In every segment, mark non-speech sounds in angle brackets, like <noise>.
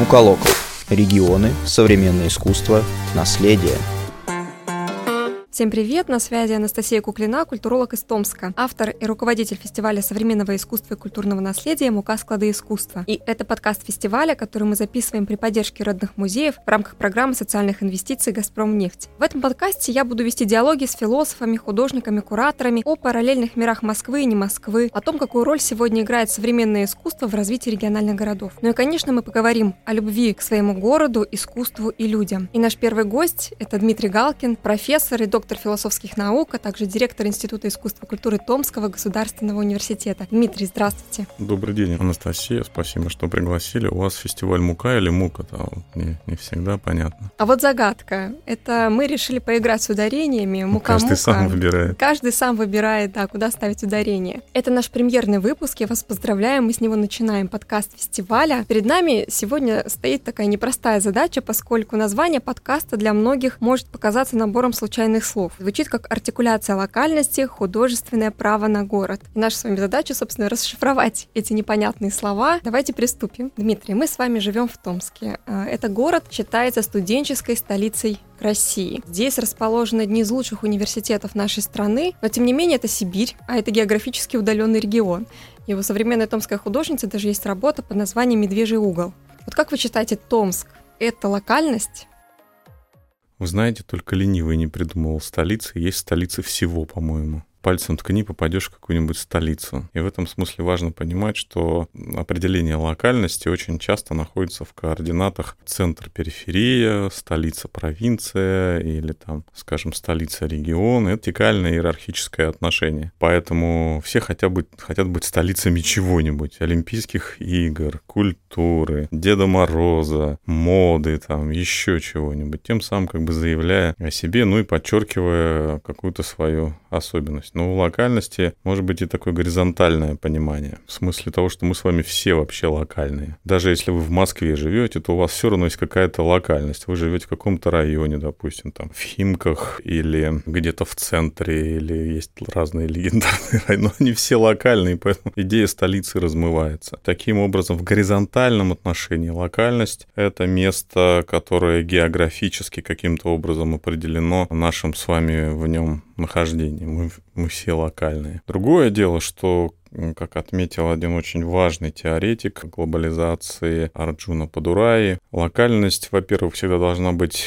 Муколокал. Регионы, современное искусство, наследие – Всем привет, на связи Анастасия Куклина, культуролог из Томска, автор и руководитель фестиваля современного искусства и культурного наследия «Мука склады искусства». И это подкаст фестиваля, который мы записываем при поддержке родных музеев в рамках программы социальных инвестиций «Газпром нефть». В этом подкасте я буду вести диалоги с философами, художниками, кураторами о параллельных мирах Москвы и не Москвы, о том, какую роль сегодня играет современное искусство в развитии региональных городов. Ну и, конечно, мы поговорим о любви к своему городу, искусству и людям. И наш первый гость – это Дмитрий Галкин, профессор и доктор доктор философских наук, а также директор Института искусства и культуры Томского государственного университета. Дмитрий, здравствуйте. Добрый день, Анастасия. Спасибо, что пригласили. У вас фестиваль Мука или Мука? -то? Не, не всегда понятно. А вот загадка. Это мы решили поиграть с ударениями. Ну, Мука, Каждый сам выбирает. Каждый сам выбирает, да, куда ставить ударение. Это наш премьерный выпуск. Я вас поздравляю. Мы с него начинаем подкаст фестиваля. Перед нами сегодня стоит такая непростая задача, поскольку название подкаста для многих может показаться набором случайных слов. Звучит как артикуляция локальности, художественное право на город. И наша с вами задача, собственно, расшифровать эти непонятные слова. Давайте приступим. Дмитрий, мы с вами живем в Томске. А, это город считается студенческой столицей России. Здесь расположены одни из лучших университетов нашей страны, но тем не менее это Сибирь, а это географически удаленный регион. И у современной томской художницы даже есть работа под названием «Медвежий угол». Вот как вы считаете, Томск — это локальность? Вы знаете, только ленивый не придумывал столицы. Есть столицы всего, по-моему пальцем ткни, попадешь в какую-нибудь столицу. И в этом смысле важно понимать, что определение локальности очень часто находится в координатах центр-периферия, столица-провинция или там, скажем, столица-регион. Это вертикальное иерархическое отношение. Поэтому все хотят быть, хотят быть столицами чего-нибудь. Олимпийских игр, культуры, Деда Мороза, моды, там, еще чего-нибудь. Тем самым как бы заявляя о себе, ну и подчеркивая какую-то свою особенность локальность. Но локальности может быть и такое горизонтальное понимание. В смысле того, что мы с вами все вообще локальные. Даже если вы в Москве живете, то у вас все равно есть какая-то локальность. Вы живете в каком-то районе, допустим, там в Химках или где-то в центре, или есть разные легендарные <laughs> районы. Но они все локальные, поэтому идея столицы размывается. Таким образом, в горизонтальном отношении локальность — это место, которое географически каким-то образом определено нашим с вами в нем нахождении. Мы, мы все локальные. Другое дело, что как отметил один очень важный теоретик глобализации Арджуна Падураи, локальность, во-первых, всегда должна быть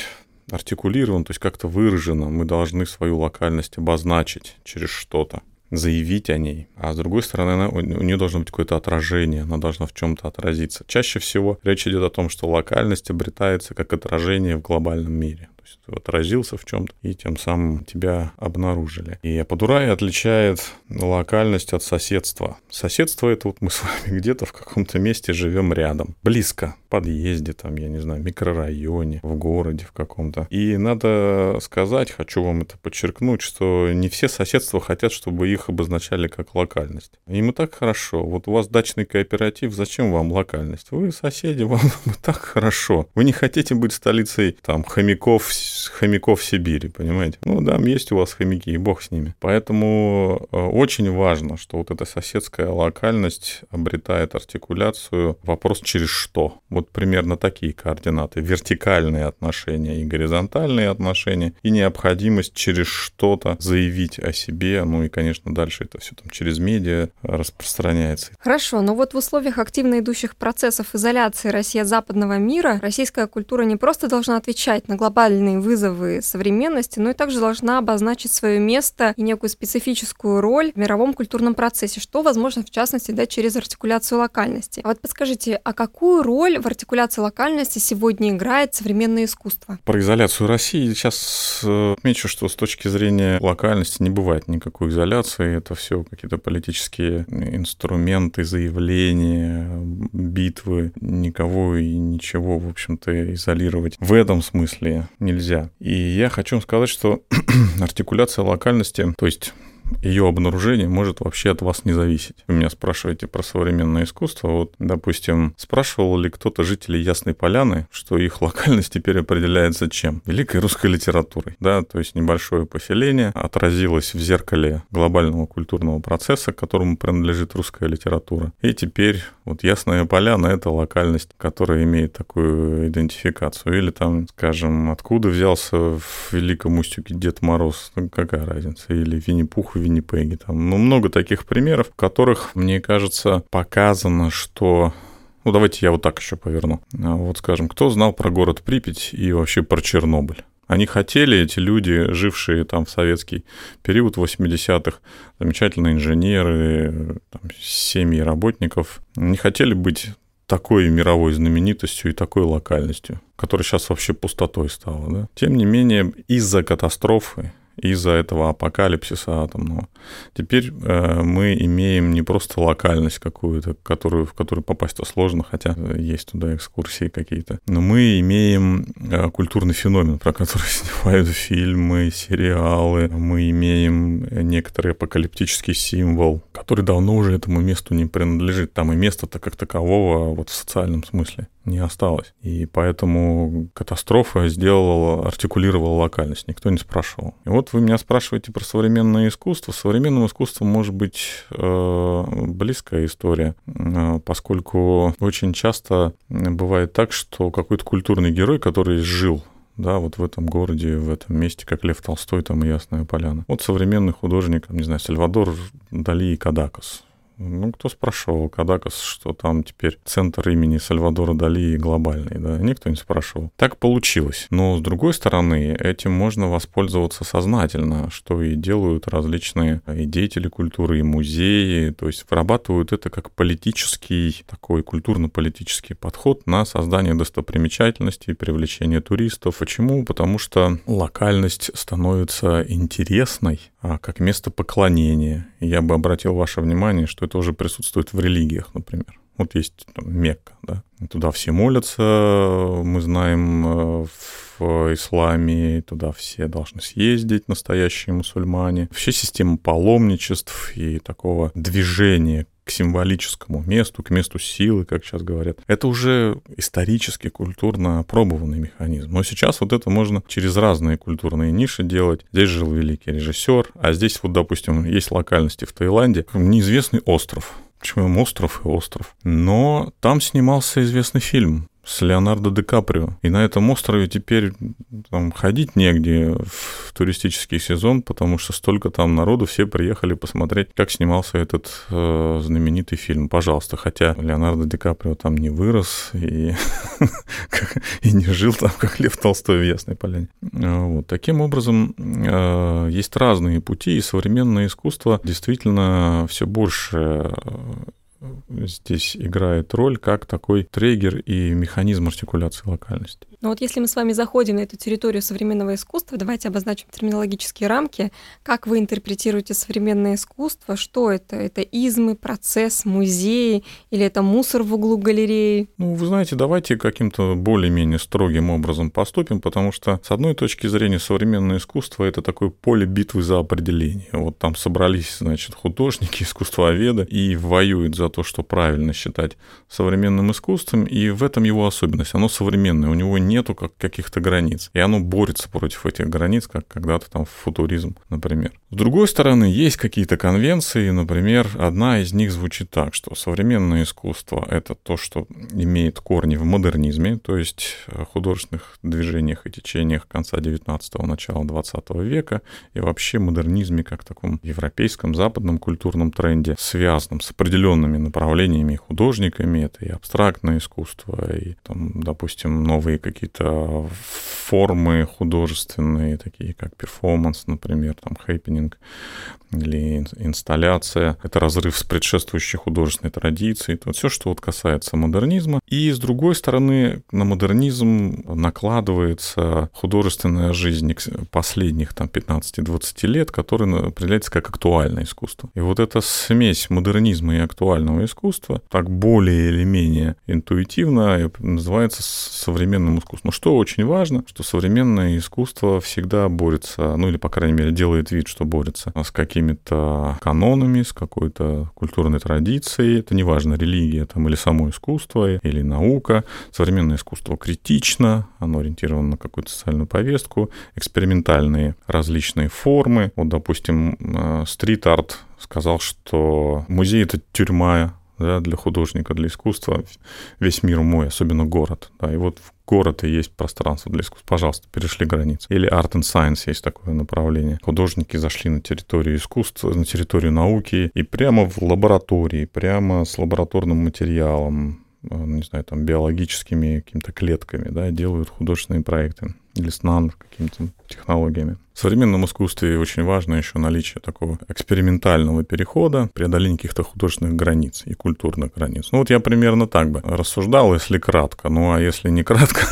артикулирована, то есть как-то выражена. Мы должны свою локальность обозначить через что-то заявить о ней, а с другой стороны, она, у нее должно быть какое-то отражение, она должна в чем-то отразиться. Чаще всего речь идет о том, что локальность обретается как отражение в глобальном мире есть отразился в чем-то, и тем самым тебя обнаружили. И Ападурай отличает локальность от соседства. Соседство — это вот мы с вами <laughs> где-то в каком-то месте живем рядом, близко, в подъезде, там, я не знаю, микрорайоне, в городе в каком-то. И надо сказать, хочу вам это подчеркнуть, что не все соседства хотят, чтобы их обозначали как локальность. Им и так хорошо. Вот у вас дачный кооператив, зачем вам локальность? Вы соседи, <laughs> вам так хорошо. Вы не хотите быть столицей там хомяков хомяков Сибири, понимаете? Ну да, есть у вас хомяки, и бог с ними. Поэтому э, очень важно, что вот эта соседская локальность обретает артикуляцию. Вопрос через что? Вот примерно такие координаты. Вертикальные отношения и горизонтальные отношения, и необходимость через что-то заявить о себе. Ну и, конечно, дальше это все там через медиа распространяется. Хорошо, но вот в условиях активно идущих процессов изоляции России от западного мира российская культура не просто должна отвечать на глобальные вызовы современности, но и также должна обозначить свое место и некую специфическую роль в мировом культурном процессе, что возможно в частности да, через артикуляцию локальности. А вот подскажите, а какую роль в артикуляции локальности сегодня играет современное искусство? Про изоляцию России сейчас э, отмечу, что с точки зрения локальности не бывает никакой изоляции. Это все какие-то политические инструменты, заявления, битвы. Никого и ничего, в общем-то, изолировать в этом смысле нельзя нельзя. И я хочу сказать, что <clears throat> артикуляция локальности, то есть ее обнаружение может вообще от вас не зависеть. Вы меня спрашиваете про современное искусство. Вот, допустим, спрашивал ли кто-то жителей Ясной Поляны, что их локальность теперь определяется чем? Великой русской литературой. Да, то есть небольшое поселение отразилось в зеркале глобального культурного процесса, к которому принадлежит русская литература. И теперь вот Ясная Поляна — это локальность, которая имеет такую идентификацию. Или там, скажем, откуда взялся в Великом Устюге Дед Мороз, ну, какая разница? Или Винни-Пух и Винни-Пеги. Там ну, много таких примеров, в которых, мне кажется, показано, что ну, давайте я вот так еще поверну. А вот скажем, кто знал про город Припять и вообще про Чернобыль? Они хотели, эти люди, жившие там в советский период 80-х, замечательные инженеры, там, семьи работников, не хотели быть такой мировой знаменитостью и такой локальностью, которая сейчас вообще пустотой стала. Да? Тем не менее, из-за катастрофы, из-за этого апокалипсиса атомного. Теперь э, мы имеем не просто локальность какую-то, которую, в которую попасть-то сложно, хотя есть туда экскурсии какие-то, но мы имеем э, культурный феномен, про который <laughs> снимают фильмы, сериалы. Мы имеем некоторый апокалиптический символ, который давно уже этому месту не принадлежит. Там и места-то как такового вот в социальном смысле не осталось. И поэтому катастрофа сделала, артикулировала локальность, никто не спрашивал. И вот вы меня спрашиваете про современное искусство. Современному искусству может быть э, близкая история, э, поскольку очень часто бывает так, что какой-то культурный герой, который жил да, вот в этом городе, в этом месте, как Лев Толстой, там и Ясная Поляна. Вот современный художник, не знаю, Сальвадор Дали и Кадакас. Ну, кто спрашивал Кадакас, что там теперь центр имени Сальвадора Дали глобальный, да? Никто не спрашивал. Так получилось. Но, с другой стороны, этим можно воспользоваться сознательно, что и делают различные и деятели культуры, и музеи, то есть вырабатывают это как политический, такой культурно-политический подход на создание достопримечательностей, привлечение туристов. Почему? Потому что локальность становится интересной, а как место поклонения. Я бы обратил ваше внимание, что это уже присутствует в религиях, например. Вот есть там, Мекка, да, туда все молятся, мы знаем э, в исламе, туда все должны съездить, настоящие мусульмане. Вообще система паломничеств и такого движения к символическому месту, к месту силы, как сейчас говорят. Это уже исторически, культурно опробованный механизм. Но сейчас вот это можно через разные культурные ниши делать. Здесь жил великий режиссер, а здесь вот, допустим, есть локальности в Таиланде, неизвестный остров. Почему остров и остров? Но там снимался известный фильм с Леонардо Ди Каприо. И на этом острове теперь там, ходить негде в туристический сезон, потому что столько там народу, все приехали посмотреть, как снимался этот э, знаменитый фильм. Пожалуйста, хотя Леонардо Ди Каприо там не вырос и, <laughs> и не жил там, как Лев Толстой в Ясной Поляне. Вот. Таким образом, э, есть разные пути, и современное искусство действительно все больше здесь играет роль как такой триггер и механизм артикуляции локальности. Но вот если мы с вами заходим на эту территорию современного искусства, давайте обозначим терминологические рамки. Как вы интерпретируете современное искусство? Что это? Это измы, процесс, музеи или это мусор в углу галереи? Ну, вы знаете, давайте каким-то более-менее строгим образом поступим, потому что с одной точки зрения современное искусство — это такое поле битвы за определение. Вот там собрались, значит, художники, <laughs> искусствоведы и воюют за то, что правильно считать современным искусством, и в этом его особенность. Оно современное, у него нету как каких-то границ, и оно борется против этих границ, как когда-то там футуризм, например. С другой стороны, есть какие-то конвенции, например, одна из них звучит так, что современное искусство — это то, что имеет корни в модернизме, то есть художественных движениях и течениях конца 19-го, начала 20 века, и вообще модернизме как таком европейском, западном культурном тренде, связанном с определенными направлениями художниками, это и абстрактное искусство, и, там, допустим, новые какие-то формы художественные, такие как перформанс, например, там, хэппенинг, или инсталляция, это разрыв с предшествующей художественной традицией, это все, что вот касается модернизма. И с другой стороны, на модернизм накладывается художественная жизнь последних там 15-20 лет, которая определяется как актуальное искусство. И вот эта смесь модернизма и актуального искусства так более или менее интуитивно называется современным искусством. Что очень важно, что современное искусство всегда борется, ну или, по крайней мере, делает вид, что борется с какими-то канонами, с какой-то культурной традицией. Это неважно, религия там, или само искусство, или наука. Современное искусство критично, оно ориентировано на какую-то социальную повестку, экспериментальные различные формы. Вот, допустим, э, стрит-арт сказал, что музей — это тюрьма да, для художника, для искусства. Весь мир мой, особенно город. Да, и вот город и есть пространство для искусства. Пожалуйста, перешли границы. Или Art and Science есть такое направление. Художники зашли на территорию искусства, на территорию науки и прямо в лаборатории, прямо с лабораторным материалом, э, не знаю, там, биологическими какими-то клетками, да, делают художественные проекты или с нано какими-то технологиями. В современном искусстве очень важно еще наличие такого экспериментального перехода, преодоление каких-то художественных границ и культурных границ. Ну вот я примерно так бы рассуждал, если кратко. Ну а если не кратко...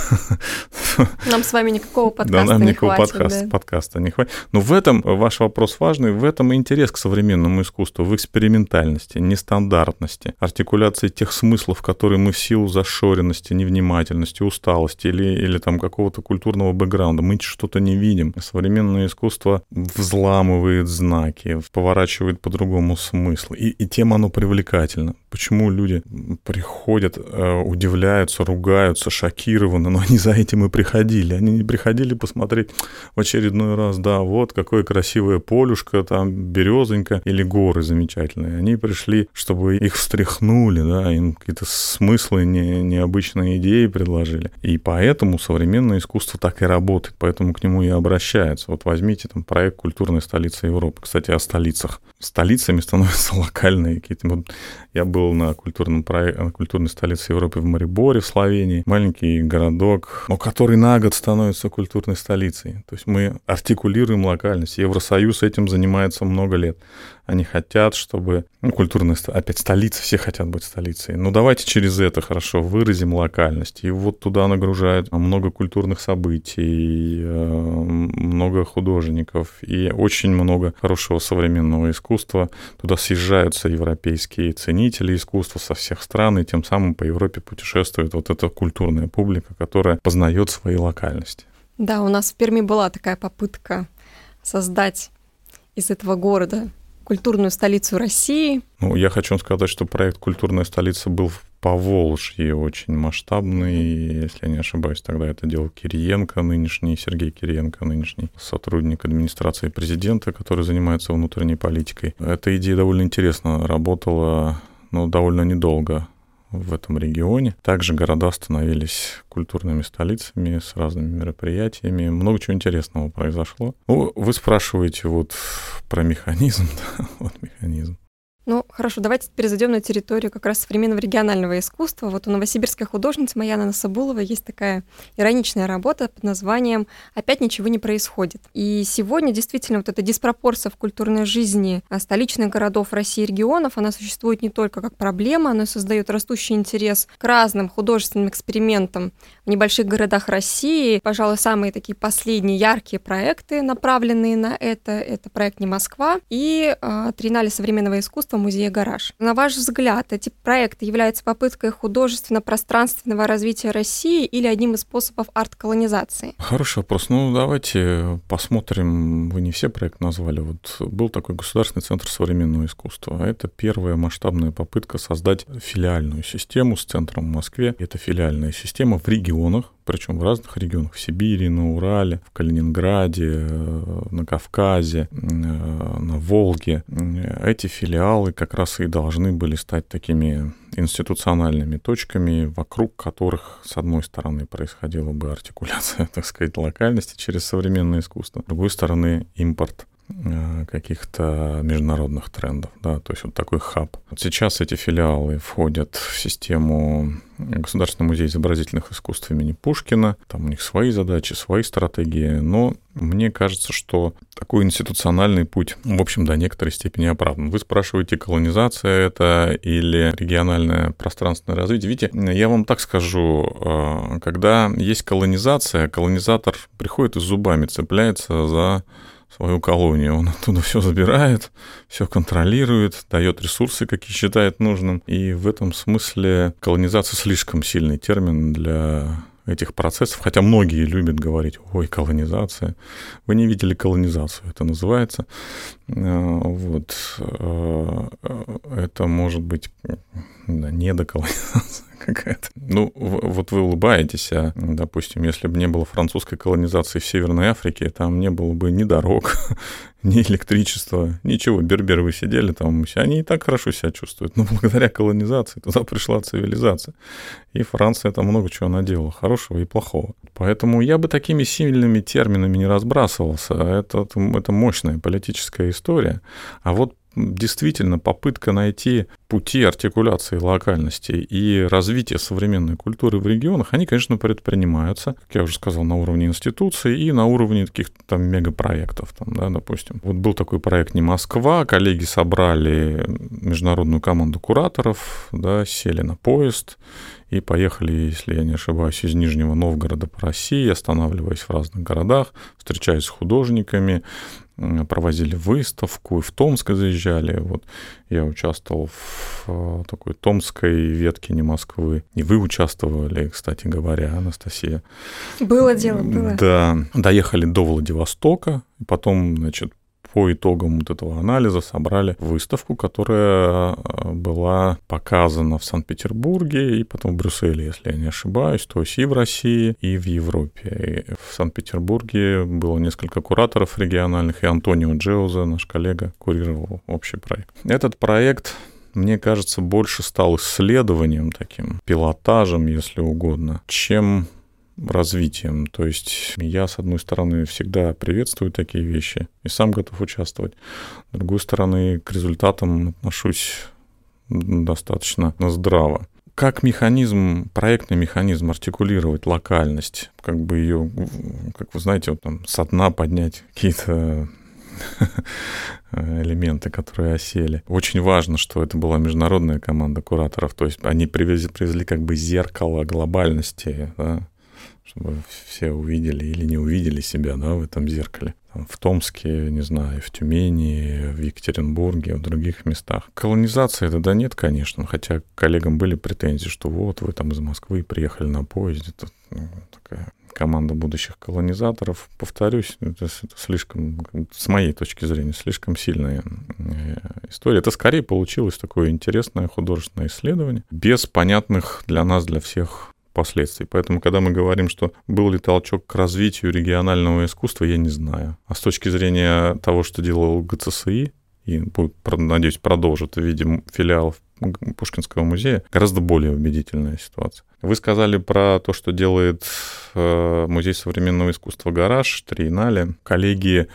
<laughs> Нам с вами никакого подкаста да, нам не никакого хватит, подкаста, да. подкаста не хватит. Но в этом ваш вопрос важный, в этом и интерес к современному искусству, в экспериментальности, нестандартности, артикуляции тех смыслов, которые мы в силу зашоренности, невнимательности, усталости или, или там какого-то культурного бэкграунда, мы что-то не видим. Современное современное искусство взламывает знаки, поворачивает по другому смыслу. И, и тем оно привлекательно. Почему люди приходят, э, удивляются, ругаются, шокированы, но они за этим и приходили. Они не приходили посмотреть в очередной раз, да, вот какое красивое полюшко, там березонька или горы замечательные. Они пришли, чтобы их встряхнули, да, им какие-то смыслы, не, необычные идеи предложили. И поэтому современное искусство так и работает, поэтому к нему и обращаются. Вот возьмите там проект «Культурная столица Европы». Кстати, о столицах. Столицами становятся <laughs> локальные какие-то. Вот я был на, культурном проекте, на культурной столице Европы в Мариборе, в Словении. Маленький городок, но который на год становится культурной столицей. То есть мы артикулируем локальность. Евросоюз этим занимается много лет. Они хотят, чтобы... Ну, культурная... Опять столица, все хотят быть столицей. Ну, давайте через это хорошо выразим локальность. И вот туда нагружают много культурных событий, э, много художников и очень много хорошего современного искусства. Туда съезжаются европейские ценители искусства со всех стран, и тем самым по Европе путешествует вот эта культурная публика, которая познает свои локальности. Да, у нас в Перми была такая попытка создать из этого города культурную столицу России. Ну, я хочу сказать, что проект «Культурная столица» был в Поволжье очень масштабный. Если я не ошибаюсь, тогда это делал Кириенко, нынешний Сергей Кириенко, нынешний сотрудник администрации президента, который занимается внутренней политикой. Эта идея довольно интересно работала, но довольно недолго в этом регионе. Также города становились культурными столицами с разными мероприятиями. Много чего интересного произошло. Ну, вы спрашиваете вот про механизм, <laughs> да, вот механизм. Ну, хорошо, давайте теперь зайдем на территорию как раз современного регионального искусства. Вот у новосибирской художницы Маяна Насабулова есть такая ироничная работа под названием «Опять ничего не происходит». И сегодня действительно вот эта диспропорция в культурной жизни столичных городов России и регионов, она существует не только как проблема, и создает растущий интерес к разным художественным экспериментам в небольших городах России. Пожалуй, самые такие последние яркие проекты, направленные на это, это проект «Не Москва» и э, Триеннале современного искусства искусства музея «Гараж». На ваш взгляд, эти проекты являются попыткой художественно-пространственного развития России или одним из способов арт-колонизации? Хороший вопрос. Ну, давайте посмотрим. Вы не все проекты назвали. Вот был такой государственный центр современного искусства. Это первая масштабная попытка создать филиальную систему с центром в Москве. Это филиальная система в регионах, причем в разных регионах, в Сибири, на Урале, в Калининграде, э, на Кавказе, э, на Волге. Эти филиалы как раз и должны были стать такими институциональными точками, вокруг которых, с одной стороны, происходила бы артикуляция, <laughs> так сказать, локальности через современное искусство, с другой стороны, импорт каких-то международных трендов, да, то есть вот такой хаб. Вот сейчас эти филиалы входят в систему Государственного музея изобразительных искусств имени Пушкина, там у них свои задачи, свои стратегии, но мне кажется, что такой институциональный путь, в общем, до некоторой степени оправдан. Вы спрашиваете, колонизация это или региональное пространственное развитие. Видите, я вам так скажу, э, когда есть колонизация, колонизатор приходит и зубами цепляется за свою колонию. Он оттуда все забирает, все контролирует, дает ресурсы, какие считает нужным. И в этом смысле колонизация слишком сильный термин для этих процессов, хотя многие любят говорить, ой, колонизация. Вы не видели колонизацию, это называется. Э, вот. Э, это может быть да, недоколонизация какая-то. Ну, вот вы улыбаетесь, а, допустим, если бы не было французской колонизации в Северной Африке, там не было бы ни дорог, <laughs> ни электричества, ничего. Берберы вы сидели там, они и так хорошо себя чувствуют. Но <laughs> благодаря колонизации туда пришла цивилизация. И Франция там много чего наделала, хорошего и плохого. Поэтому я бы такими сильными терминами не разбрасывался. Это, это мощная политическая история. А вот действительно попытка найти пути артикуляции локальности и развития современной культуры в регионах, они, конечно, предпринимаются, как я уже сказал, на уровне институций и на уровне таких там мегапроектов, там, да, допустим. Вот был такой проект «Не Москва», коллеги собрали международную команду кураторов, да, сели на поезд и поехали, если я не ошибаюсь, из Нижнего Новгорода по России, останавливаясь в разных городах, встречаясь с художниками, провозили выставку, и в Томск заезжали. Вот я участвовал в э, такой томской ветке не Москвы. И вы участвовали, кстати говоря, Анастасия. Было дело, было. Да. Доехали до Владивостока, потом, значит, по итогам вот этого анализа собрали выставку, которая э, была показана в Санкт-Петербурге и потом в Брюсселе, если я не ошибаюсь, то есть и в России, и в Европе. И в Санкт-Петербурге было несколько кураторов региональных, и Антонио Джеуза, наш коллега, курировал общий проект. Этот проект мне кажется, больше стал исследованием таким, пилотажем, если угодно, чем развитием. То есть я, с одной стороны, всегда приветствую такие вещи и сам готов участвовать. С другой стороны, к результатам отношусь достаточно здраво. Как механизм, проектный механизм артикулировать локальность, как бы ее, как вы знаете, вот там со дна поднять какие-то <laughs> элементы, которые осели. Очень важно, что это была международная команда кураторов, то есть они привезли, привезли как бы зеркало глобальности, да, чтобы все увидели или не увидели себя да, в этом зеркале. Там, в Томске, не знаю, в Тюмени, в Екатеринбурге, в других местах. Колонизация это да нет, конечно, хотя коллегам были претензии, что вот вы там из Москвы приехали на поезде, тут ну, такая команда будущих колонизаторов. Повторюсь, это, это слишком, с моей точки зрения, слишком сильная э, история. Это скорее получилось такое интересное художественное исследование, без понятных для нас, для всех последствий. Поэтому, когда мы говорим, что был ли толчок к развитию регионального искусства, я не знаю. А с точки зрения того, что делал ГЦСИ, и, надеюсь, продолжит в виде филиалов Пушкинского музея, гораздо более убедительная ситуация. Вы сказали про то, что делает э, Музей современного искусства «Гараж», «Триеннале». Коллеги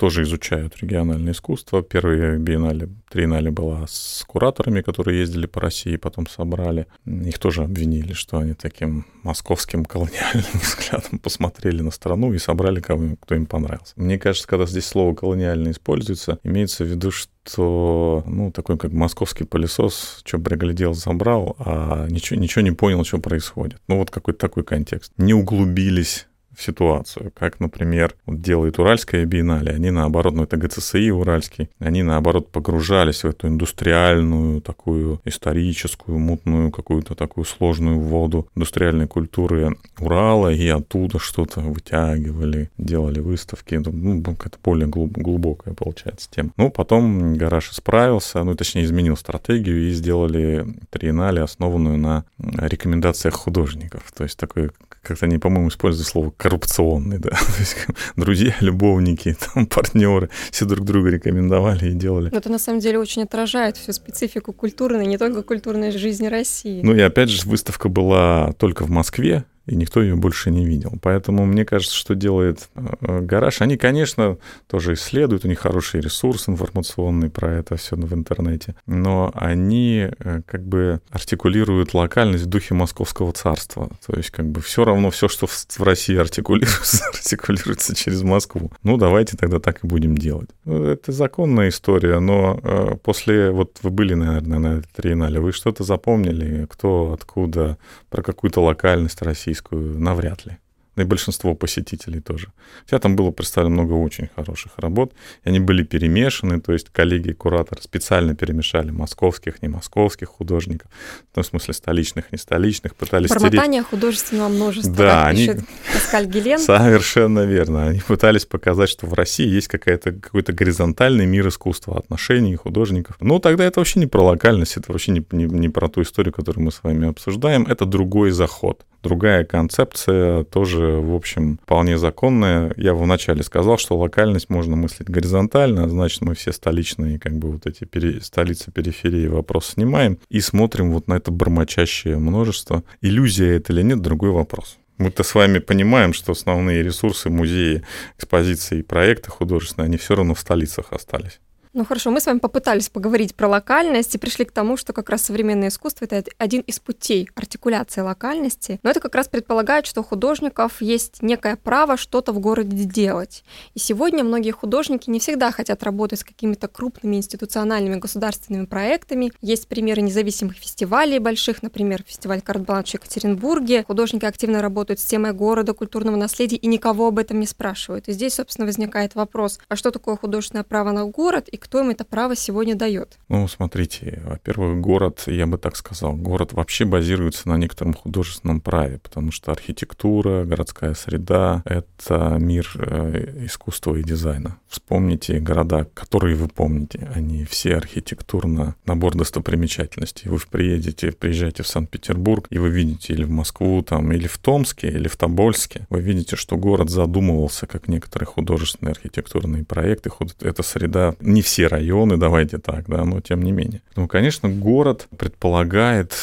тоже изучают региональное искусство. Первая биеннале, триеннале была с кураторами, которые ездили по России, потом собрали. Их тоже обвинили, что они таким московским колониальным <laughs> взглядом посмотрели на страну и собрали кого кто им понравился. Мне кажется, когда здесь слово «колониально» используется, имеется в виду, что, ну, такой как московский пылесос, что приглядел, забрал, а ничего, ничего не понял, что происходит. Ну, вот какой-то такой контекст. Не углубились ситуацию, как, например, вот делает Уральская биеннале, они наоборот, ну это ГЦСИ уральский, они наоборот погружались в эту индустриальную, такую историческую, мутную, какую-то такую сложную воду индустриальной культуры Урала, и оттуда что-то вытягивали, делали выставки, ну, это более глубокая получается тема. Ну, потом Гараж исправился, ну, точнее, изменил стратегию и сделали триеннале, основанную на рекомендациях художников, то есть такой как-то они, по-моему, используют слово коррупционный, да. <laughs> То есть друзья, любовники, <laughs> там, партнеры, все друг друга рекомендовали и делали. Но это на самом деле очень отражает всю специфику культурной, не только культурной жизни России. Ну и опять же, выставка была только в Москве, и никто ее больше не видел. Поэтому мне кажется, что делает э, гараж. Они, конечно, тоже исследуют, у них хороший ресурс информационный про это все в интернете, но они э, как бы артикулируют локальность в духе московского царства. То есть как бы все равно все, что в России артикулируется, <laughs> артикулируется через Москву. Ну, давайте тогда так и будем делать. Ну, это законная история, но э, после, вот вы были, наверное, на триеннале, вы что-то запомнили, кто, откуда, про какую-то локальность российскую? Российскую навряд ли. И большинство посетителей тоже. Хотя там было представлено много очень хороших работ, и они были перемешаны, то есть коллеги кураторы специально перемешали московских, не московских художников, в том смысле столичных, не столичных, пытались Бормотание стереть... художественного множества, да, они... Паскаль Гелен. Совершенно верно. Они пытались показать, что в России есть какая-то, какой-то горизонтальный мир искусства, отношений художников. Но тогда это вообще не про локальность, это вообще не, не, не про ту историю, которую мы с вами обсуждаем, это другой заход другая концепция, тоже, в общем, вполне законная. Я вначале сказал, что локальность можно мыслить горизонтально, значит, мы все столичные, как бы вот эти пере... столицы периферии вопрос снимаем и смотрим вот на это бормочащее множество. Иллюзия это или нет, другой вопрос. Мы-то с вами понимаем, что основные ресурсы музеи, экспозиции и проекты художественные, они все равно в столицах остались. Ну хорошо, мы с вами попытались поговорить про локальность и пришли к тому, что как раз современное искусство — это один из путей артикуляции локальности. Но это как раз предполагает, что у художников есть некое право что-то в городе делать. И сегодня многие художники не всегда хотят работать с какими-то крупными институциональными государственными проектами. Есть примеры независимых фестивалей больших, например, фестиваль «Карт-Бланш» в Екатеринбурге. Художники активно работают с темой города, культурного наследия и никого об этом не спрашивают. И здесь, собственно, возникает вопрос, а что такое художественное право на город и кто им это право сегодня дает? Ну, смотрите, во-первых, город, я бы так сказал, город вообще базируется на некотором художественном праве, потому что архитектура, городская среда — это мир э, искусства и дизайна. Вспомните города, которые вы помните, они все архитектурно набор достопримечательностей. Вы приедете, приезжаете в Санкт-Петербург, и вы видите или в Москву, там, или в Томске, или в Тобольске, вы видите, что город задумывался как некоторые художественные архитектурные проекты. Эта среда не все районы, давайте так, да, но тем не менее. Ну, конечно, город предполагает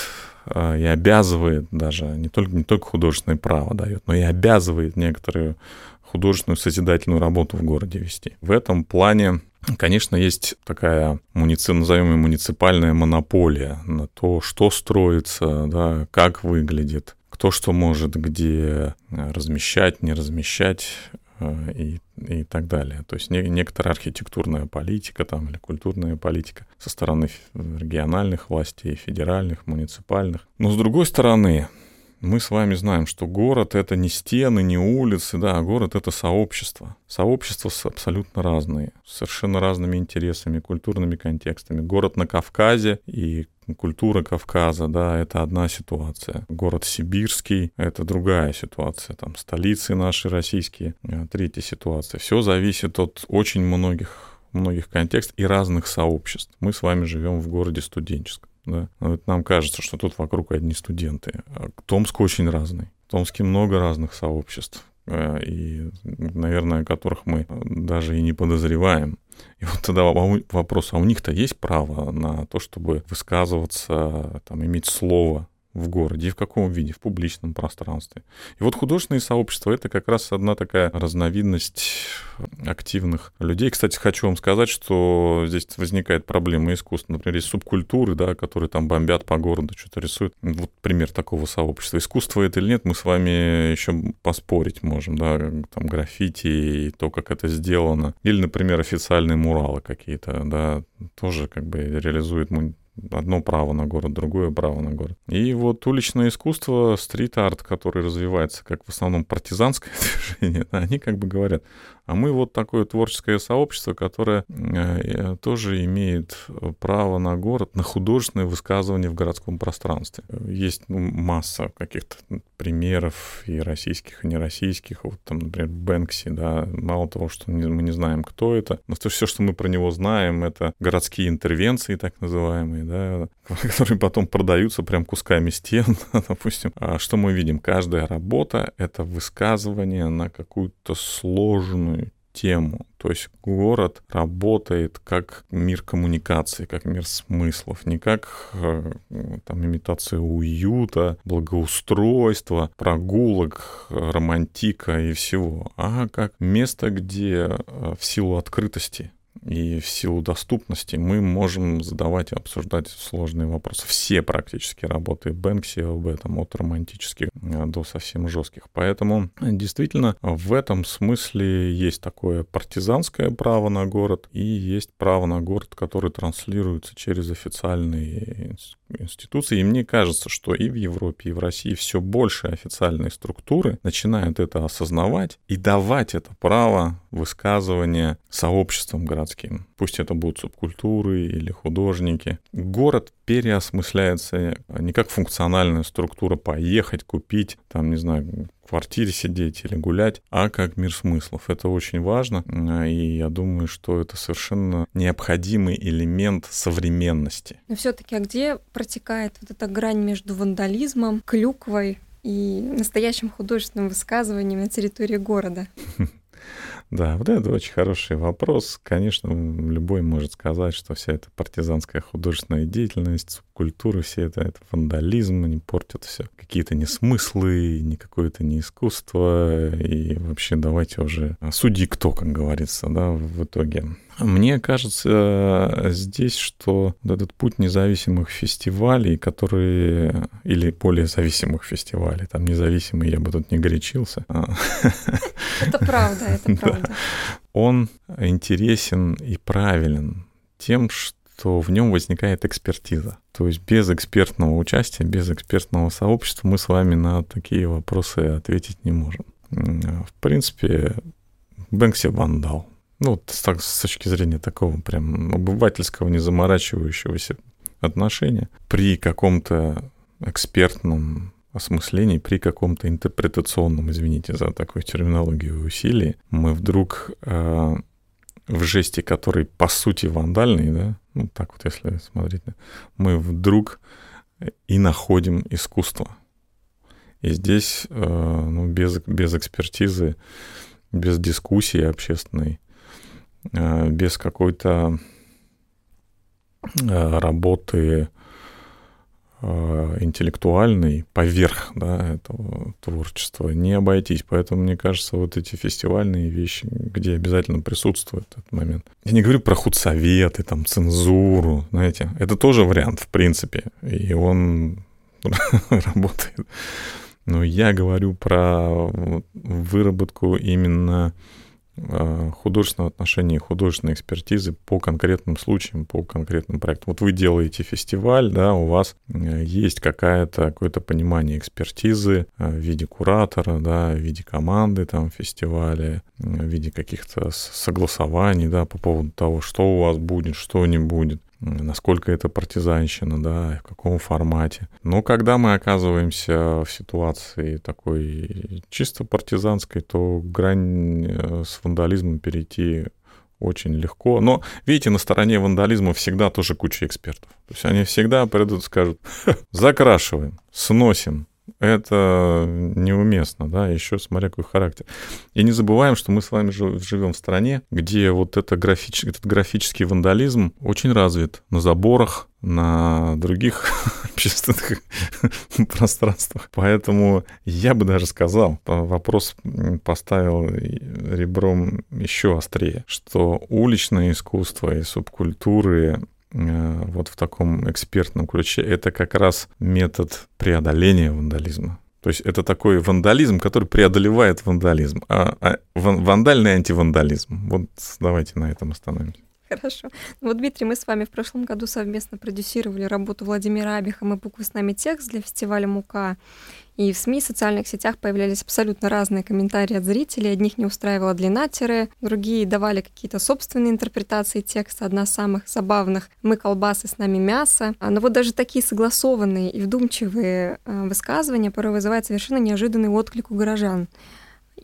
э, и обязывает даже, не только, не только художественное право дает, но и обязывает некоторую художественную созидательную работу в городе вести. В этом плане Конечно, есть такая, муници... назовем ее муниципальная монополия на то, что строится, да, как выглядит, кто что может где размещать, не размещать. Э, и, и так далее. То есть не, некоторая архитектурная политика там, или культурная политика со стороны региональных властей, федеральных, муниципальных. Но с другой стороны, мы с вами знаем, что город — это не стены, не улицы, да, а город — это сообщество. Сообщества абсолютно разные, с совершенно разными интересами, культурными контекстами. Город на Кавказе и культура Кавказа, да, это одна ситуация. Город Сибирский — это другая ситуация. Там столицы наши российские — третья ситуация. Все зависит от очень многих многих контекстов и разных сообществ. Мы с вами живем в городе студенческом. Да? Вот нам кажется, что тут вокруг одни студенты. А Томск очень разный. В Томске много разных сообществ, э, и, наверное, которых мы даже и не подозреваем. И вот тогда вопрос, а у них-то есть право на то, чтобы высказываться, там, иметь слово в городе и в каком виде, в публичном пространстве. И вот художественные сообщества — это как раз одна такая разновидность активных людей. Кстати, хочу вам сказать, что здесь возникает проблема искусства. Например, есть субкультуры, да, которые там бомбят по городу, что-то рисуют. Вот пример такого сообщества. Искусство это или нет, мы с вами еще поспорить можем, да, там граффити и то, как это сделано. Или, например, официальные муралы какие-то, да, тоже как бы реализуют одно право на город, другое право на город. И вот уличное искусство, стрит-арт, который развивается как в основном партизанское <laughs> движение, они как бы говорят, а мы вот такое творческое сообщество, которое э, тоже имеет право на город, на художественное высказывание в городском пространстве. Есть ну, масса каких-то примеров и российских, и нероссийских. Вот там, например, Бэнкси, да, мало того, что мы не знаем, кто это, но то все, что мы про него знаем, это городские интервенции, так называемые, да, <laughs> которые потом продаются прям кусками стен, <laughs> допустим. А что мы видим? Каждая работа — это высказывание на какую-то сложную тему. То есть город работает как мир коммуникации, как мир смыслов, не как э, там имитация уюта, благоустройства, прогулок, романтика и всего, а как место, где э, в силу открытости и в силу доступности мы можем задавать и обсуждать сложные вопросы. Все практически работы Бэнкси об этом, от романтических э, до совсем жестких. Поэтому действительно в этом смысле есть такое партизанское право на город и есть право на город, который транслируется через официальные институций. И мне кажется, что и в Европе, и в России все больше официальные структуры начинают это осознавать и давать это право высказывания сообществам городским. Пусть это будут субкультуры или художники. Город переосмысляется не как функциональная структура поехать, купить, там, не знаю, квартире сидеть или гулять, а как мир смыслов. Это очень важно, и я думаю, что это совершенно необходимый элемент современности. Но все-таки, а где протекает вот эта грань между вандализмом, клюквой и настоящим художественным высказыванием на территории города? <laughs> Да, вот это очень хороший вопрос. Конечно, любой может сказать, что вся эта партизанская художественная деятельность, культура, все это, это вандализм, они портят все. Какие-то несмыслы, не какое-то не искусство, и вообще давайте уже суди кто, как говорится, да, в итоге. Мне кажется здесь, что этот путь независимых фестивалей, которые... Или более зависимых <laughs> фестивалей, там независимый я бы тут не горячился. А. Это правда, это <laughs> правда. <laughs> Он интересен и правилен тем, что в нем возникает экспертиза. То есть без экспертного участия, без экспертного сообщества мы с вами на такие вопросы ответить не можем. В принципе, Бэнкси вандал. Ну, с, так, с точки зрения такого прям обывательского, не заморачивающегося отношения, при каком-то экспертном осмыслении, при каком-то интерпретационном, извините за такую терминологию усилии, мы вдруг э, в жесте, который по сути вандальный, да, ну так вот если смотреть, мы вдруг и находим искусство. И здесь э, ну, без, без экспертизы, без дискуссии общественной, Э, без какой-то э, работы э, интеллектуальной поверх да, этого творчества не обойтись. Поэтому, мне кажется, вот эти фестивальные вещи, где обязательно присутствует этот момент. Я не говорю про худсоветы, там, цензуру, знаете. Это тоже вариант, в принципе, и он <laughs> работает. Но я говорю про выработку именно художественного отношения, художественной экспертизы по конкретным случаям, по конкретным проектам. Вот вы делаете фестиваль, да, у вас э, есть какая-то, какое-то понимание экспертизы э, в виде куратора, да, в виде команды там фестиваля, в виде каких-то согласований, да, по поводу того, что у вас будет, что не будет насколько это партизанщина, да, в каком формате. Но когда мы оказываемся в ситуации такой чисто партизанской, то грань э, с вандализмом перейти очень легко. Но, видите, на стороне вандализма всегда тоже куча экспертов. То есть они всегда придут и скажут, закрашиваем, сносим, это неуместно, да, еще смотря какой характер. И не забываем, что мы с вами живем в стране, где вот это графич, этот графический вандализм очень развит на заборах, на других <laughs> общественных <laughs> пространствах. Поэтому я бы даже сказал, вопрос поставил ребром еще острее, что уличное искусство и субкультуры вот в таком экспертном ключе, это как раз метод преодоления вандализма. То есть это такой вандализм, который преодолевает вандализм, а, а вандальный антивандализм. Вот давайте на этом остановимся. Хорошо. Ну вот, Дмитрий, мы с вами в прошлом году совместно продюсировали работу Владимира Абиха «Мы буквы с нами текст» для фестиваля «Мука». И в СМИ, в социальных сетях появлялись абсолютно разные комментарии от зрителей. Одних не устраивала длина тире, другие давали какие-то собственные интерпретации текста. Одна из самых забавных «Мы колбасы, с нами мясо». А, но вот даже такие согласованные и вдумчивые а, высказывания порой вызывают совершенно неожиданный отклик у горожан.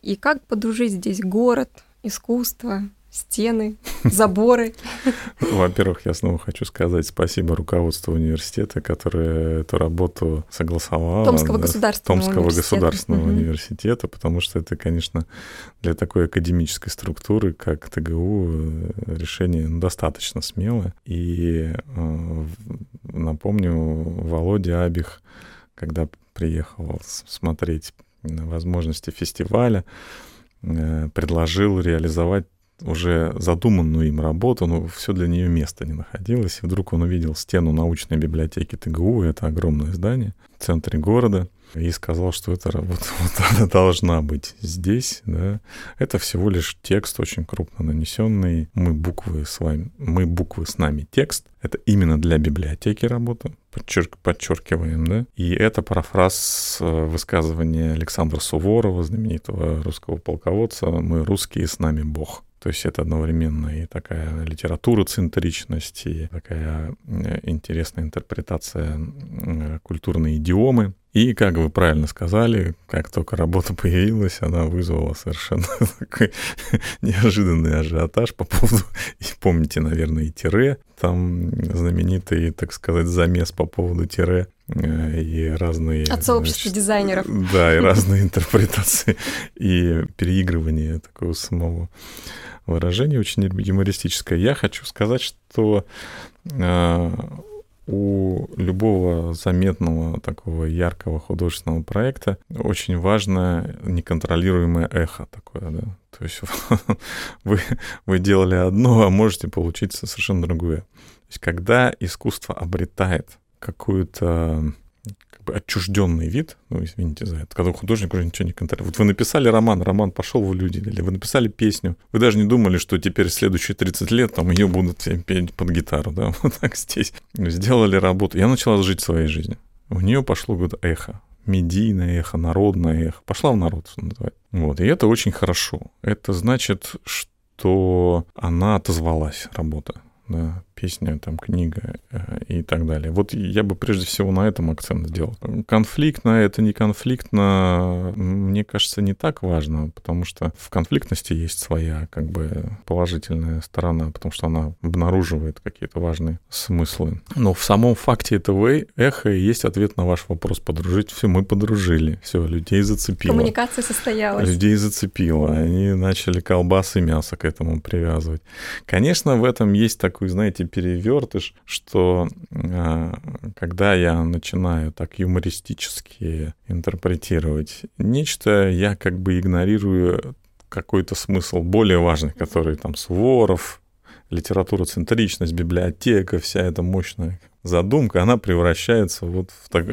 И как подружить здесь город, искусство, стены, <laughs> заборы. Во-первых, я снова хочу сказать спасибо руководству университета, которое эту работу согласовало. Томского государственного Томского университета. государственного угу. университета, потому что это, конечно, для такой академической структуры, как ТГУ, решение достаточно смелое. И э, напомню, Володя Абих, когда приехал смотреть возможности фестиваля, э, предложил реализовать уже задуманную им работу, но все для нее места не находилось. И вдруг он увидел стену научной библиотеки ТГУ, это огромное здание в центре города, и сказал, что эта работа <laughs> вот должна быть здесь. Да. Это всего лишь текст очень крупно нанесенный. Мы буквы с вами, мы буквы с нами текст. Это именно для библиотеки работа. подчерк, подчеркиваем, да. И это парафраз э, высказывания Александра Суворова, знаменитого русского полководца «Мы русские, с нами Бог». То есть это одновременно и такая литература центричность, и такая э, интересная интерпретация э, культурной идиомы. И, как вы правильно сказали, как только работа <laughs> появилась, она вызвала совершенно <laughs> такой неожиданный ажиотаж по поводу, и помните, наверное, и тире, там знаменитый, так сказать, замес по поводу тире э, и разные... От сообщества значит, дизайнеров. <laughs> Да, и разные интерпретации и переигрывания такого самого выражение, очень юмористическое. Я хочу сказать, что э, у любого заметного такого яркого художественного проекта очень важно неконтролируемое эхо такое, да. То есть <laughs> вы, вы делали одно, а можете получить совершенно другое. То есть когда искусство обретает какую-то бы отчужденный вид, ну, извините за это, когда художник уже ничего не контролирует. Вот вы написали роман, роман пошел в люди, или вы написали песню, вы даже не думали, что теперь следующие 30 лет там ее будут петь под гитару, да, <laughs> вот так здесь. Сделали работу. Я начала жить своей жизнью. У нее пошло вот эхо, медийное эхо, народное эхо. Пошла в народ, что называется. Вот, и это очень хорошо. Это значит, что она отозвалась, работа да, песня, там, книга э, и так далее. Вот я бы прежде всего на этом акцент сделал. Конфликтно это не конфликтно, мне кажется, не так важно, потому что в конфликтности есть своя как бы положительная сторона, потому что она обнаруживает какие-то важные смыслы. Но в самом факте этого эхо есть ответ на ваш вопрос подружить. Все, мы подружили, все, людей зацепило. Коммуникация состоялась. Людей зацепило, они начали колбасы и мясо к этому привязывать. Конечно, в этом есть так такой, знаете, перевертыш, что э, когда я начинаю так юмористически интерпретировать нечто, я как бы игнорирую какой-то смысл более важный, который там Суворов, литература центричность, библиотека, вся эта мощная задумка, она превращается вот в, так,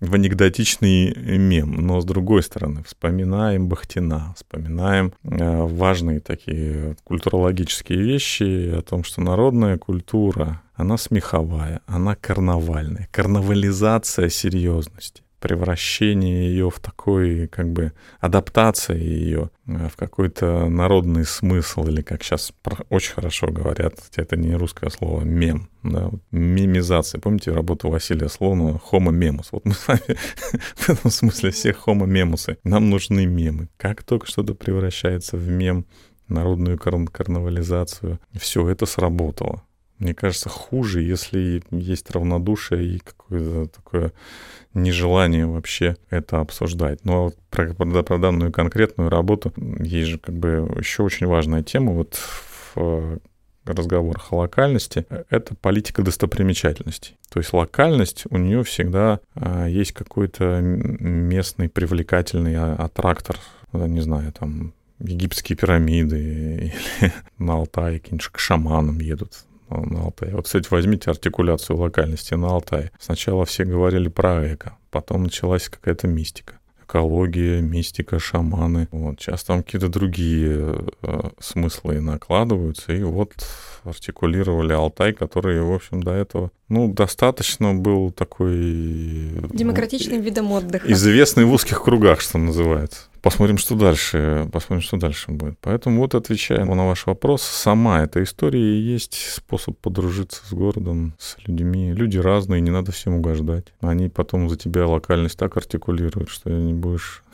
в анекдотичный мем. Но с другой стороны, вспоминаем Бахтина, вспоминаем э, важные такие культурологические вещи о том, что народная культура, она смеховая, она карнавальная, карнавализация серьезности превращение ее в такой, как бы, адаптация ее э, в какой-то народный смысл, или как сейчас очень хорошо говорят, это не русское слово, мем, да, мемизация. Помните работу Василия Слонова «Homo memus»? Вот мы с вами <laughs> в этом смысле все homo memuсы. Нам нужны мемы. Как только что-то превращается в мем, народную кар- карнавализацию, все это сработало. Мне кажется, хуже, если есть равнодушие и какое-то такое нежелание вообще это обсуждать. Но вот про, про, про данную конкретную работу есть же как бы еще очень важная тема вот в разговорах о локальности, это политика достопримечательностей. То есть локальность у нее всегда а, есть какой-то местный привлекательный а, аттрактор, не знаю, там египетские пирамиды <laughs> или на Алтае какие-нибудь к шаманам едут на Алтае. Вот, кстати, возьмите артикуляцию локальности на Алтае. Сначала все говорили про эко, потом началась какая-то мистика экология, мистика, шаманы. Вот. Сейчас там какие-то другие э, смыслы накладываются, и вот артикулировали Алтай, который, в общем, до этого, ну, достаточно был такой... Демократичным ну, видом отдыха. Известный в узких кругах, что называется. Посмотрим, что дальше, посмотрим, что дальше будет. Поэтому вот отвечая на ваш вопрос, сама эта история и есть способ подружиться с городом, с людьми. Люди разные, не надо всем угождать. Они потом за тебя локальность так артикулируют, что не будешь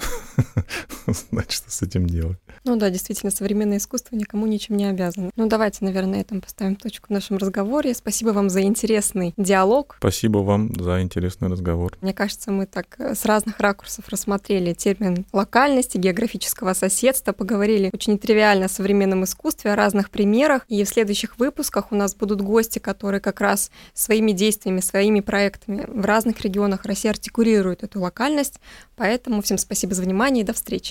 знать, что с этим делать. Ну да, действительно, современное искусство никому ничем не обязано. Ну давайте, наверное, на этом поставим точку в нашем разговоре. Спасибо вам за интересный диалог. Спасибо вам за интересный разговор. Мне кажется, мы так э, с разных ракурсов рассмотрели термин локальности, географического соседства, поговорили очень тривиально о современном искусстве, о разных примерах. И в следующих выпусках у нас будут гости, которые как раз своими действиями, своими проектами в разных регионах России артикулируют эту локальность. Поэтому всем спасибо за внимание и до встречи.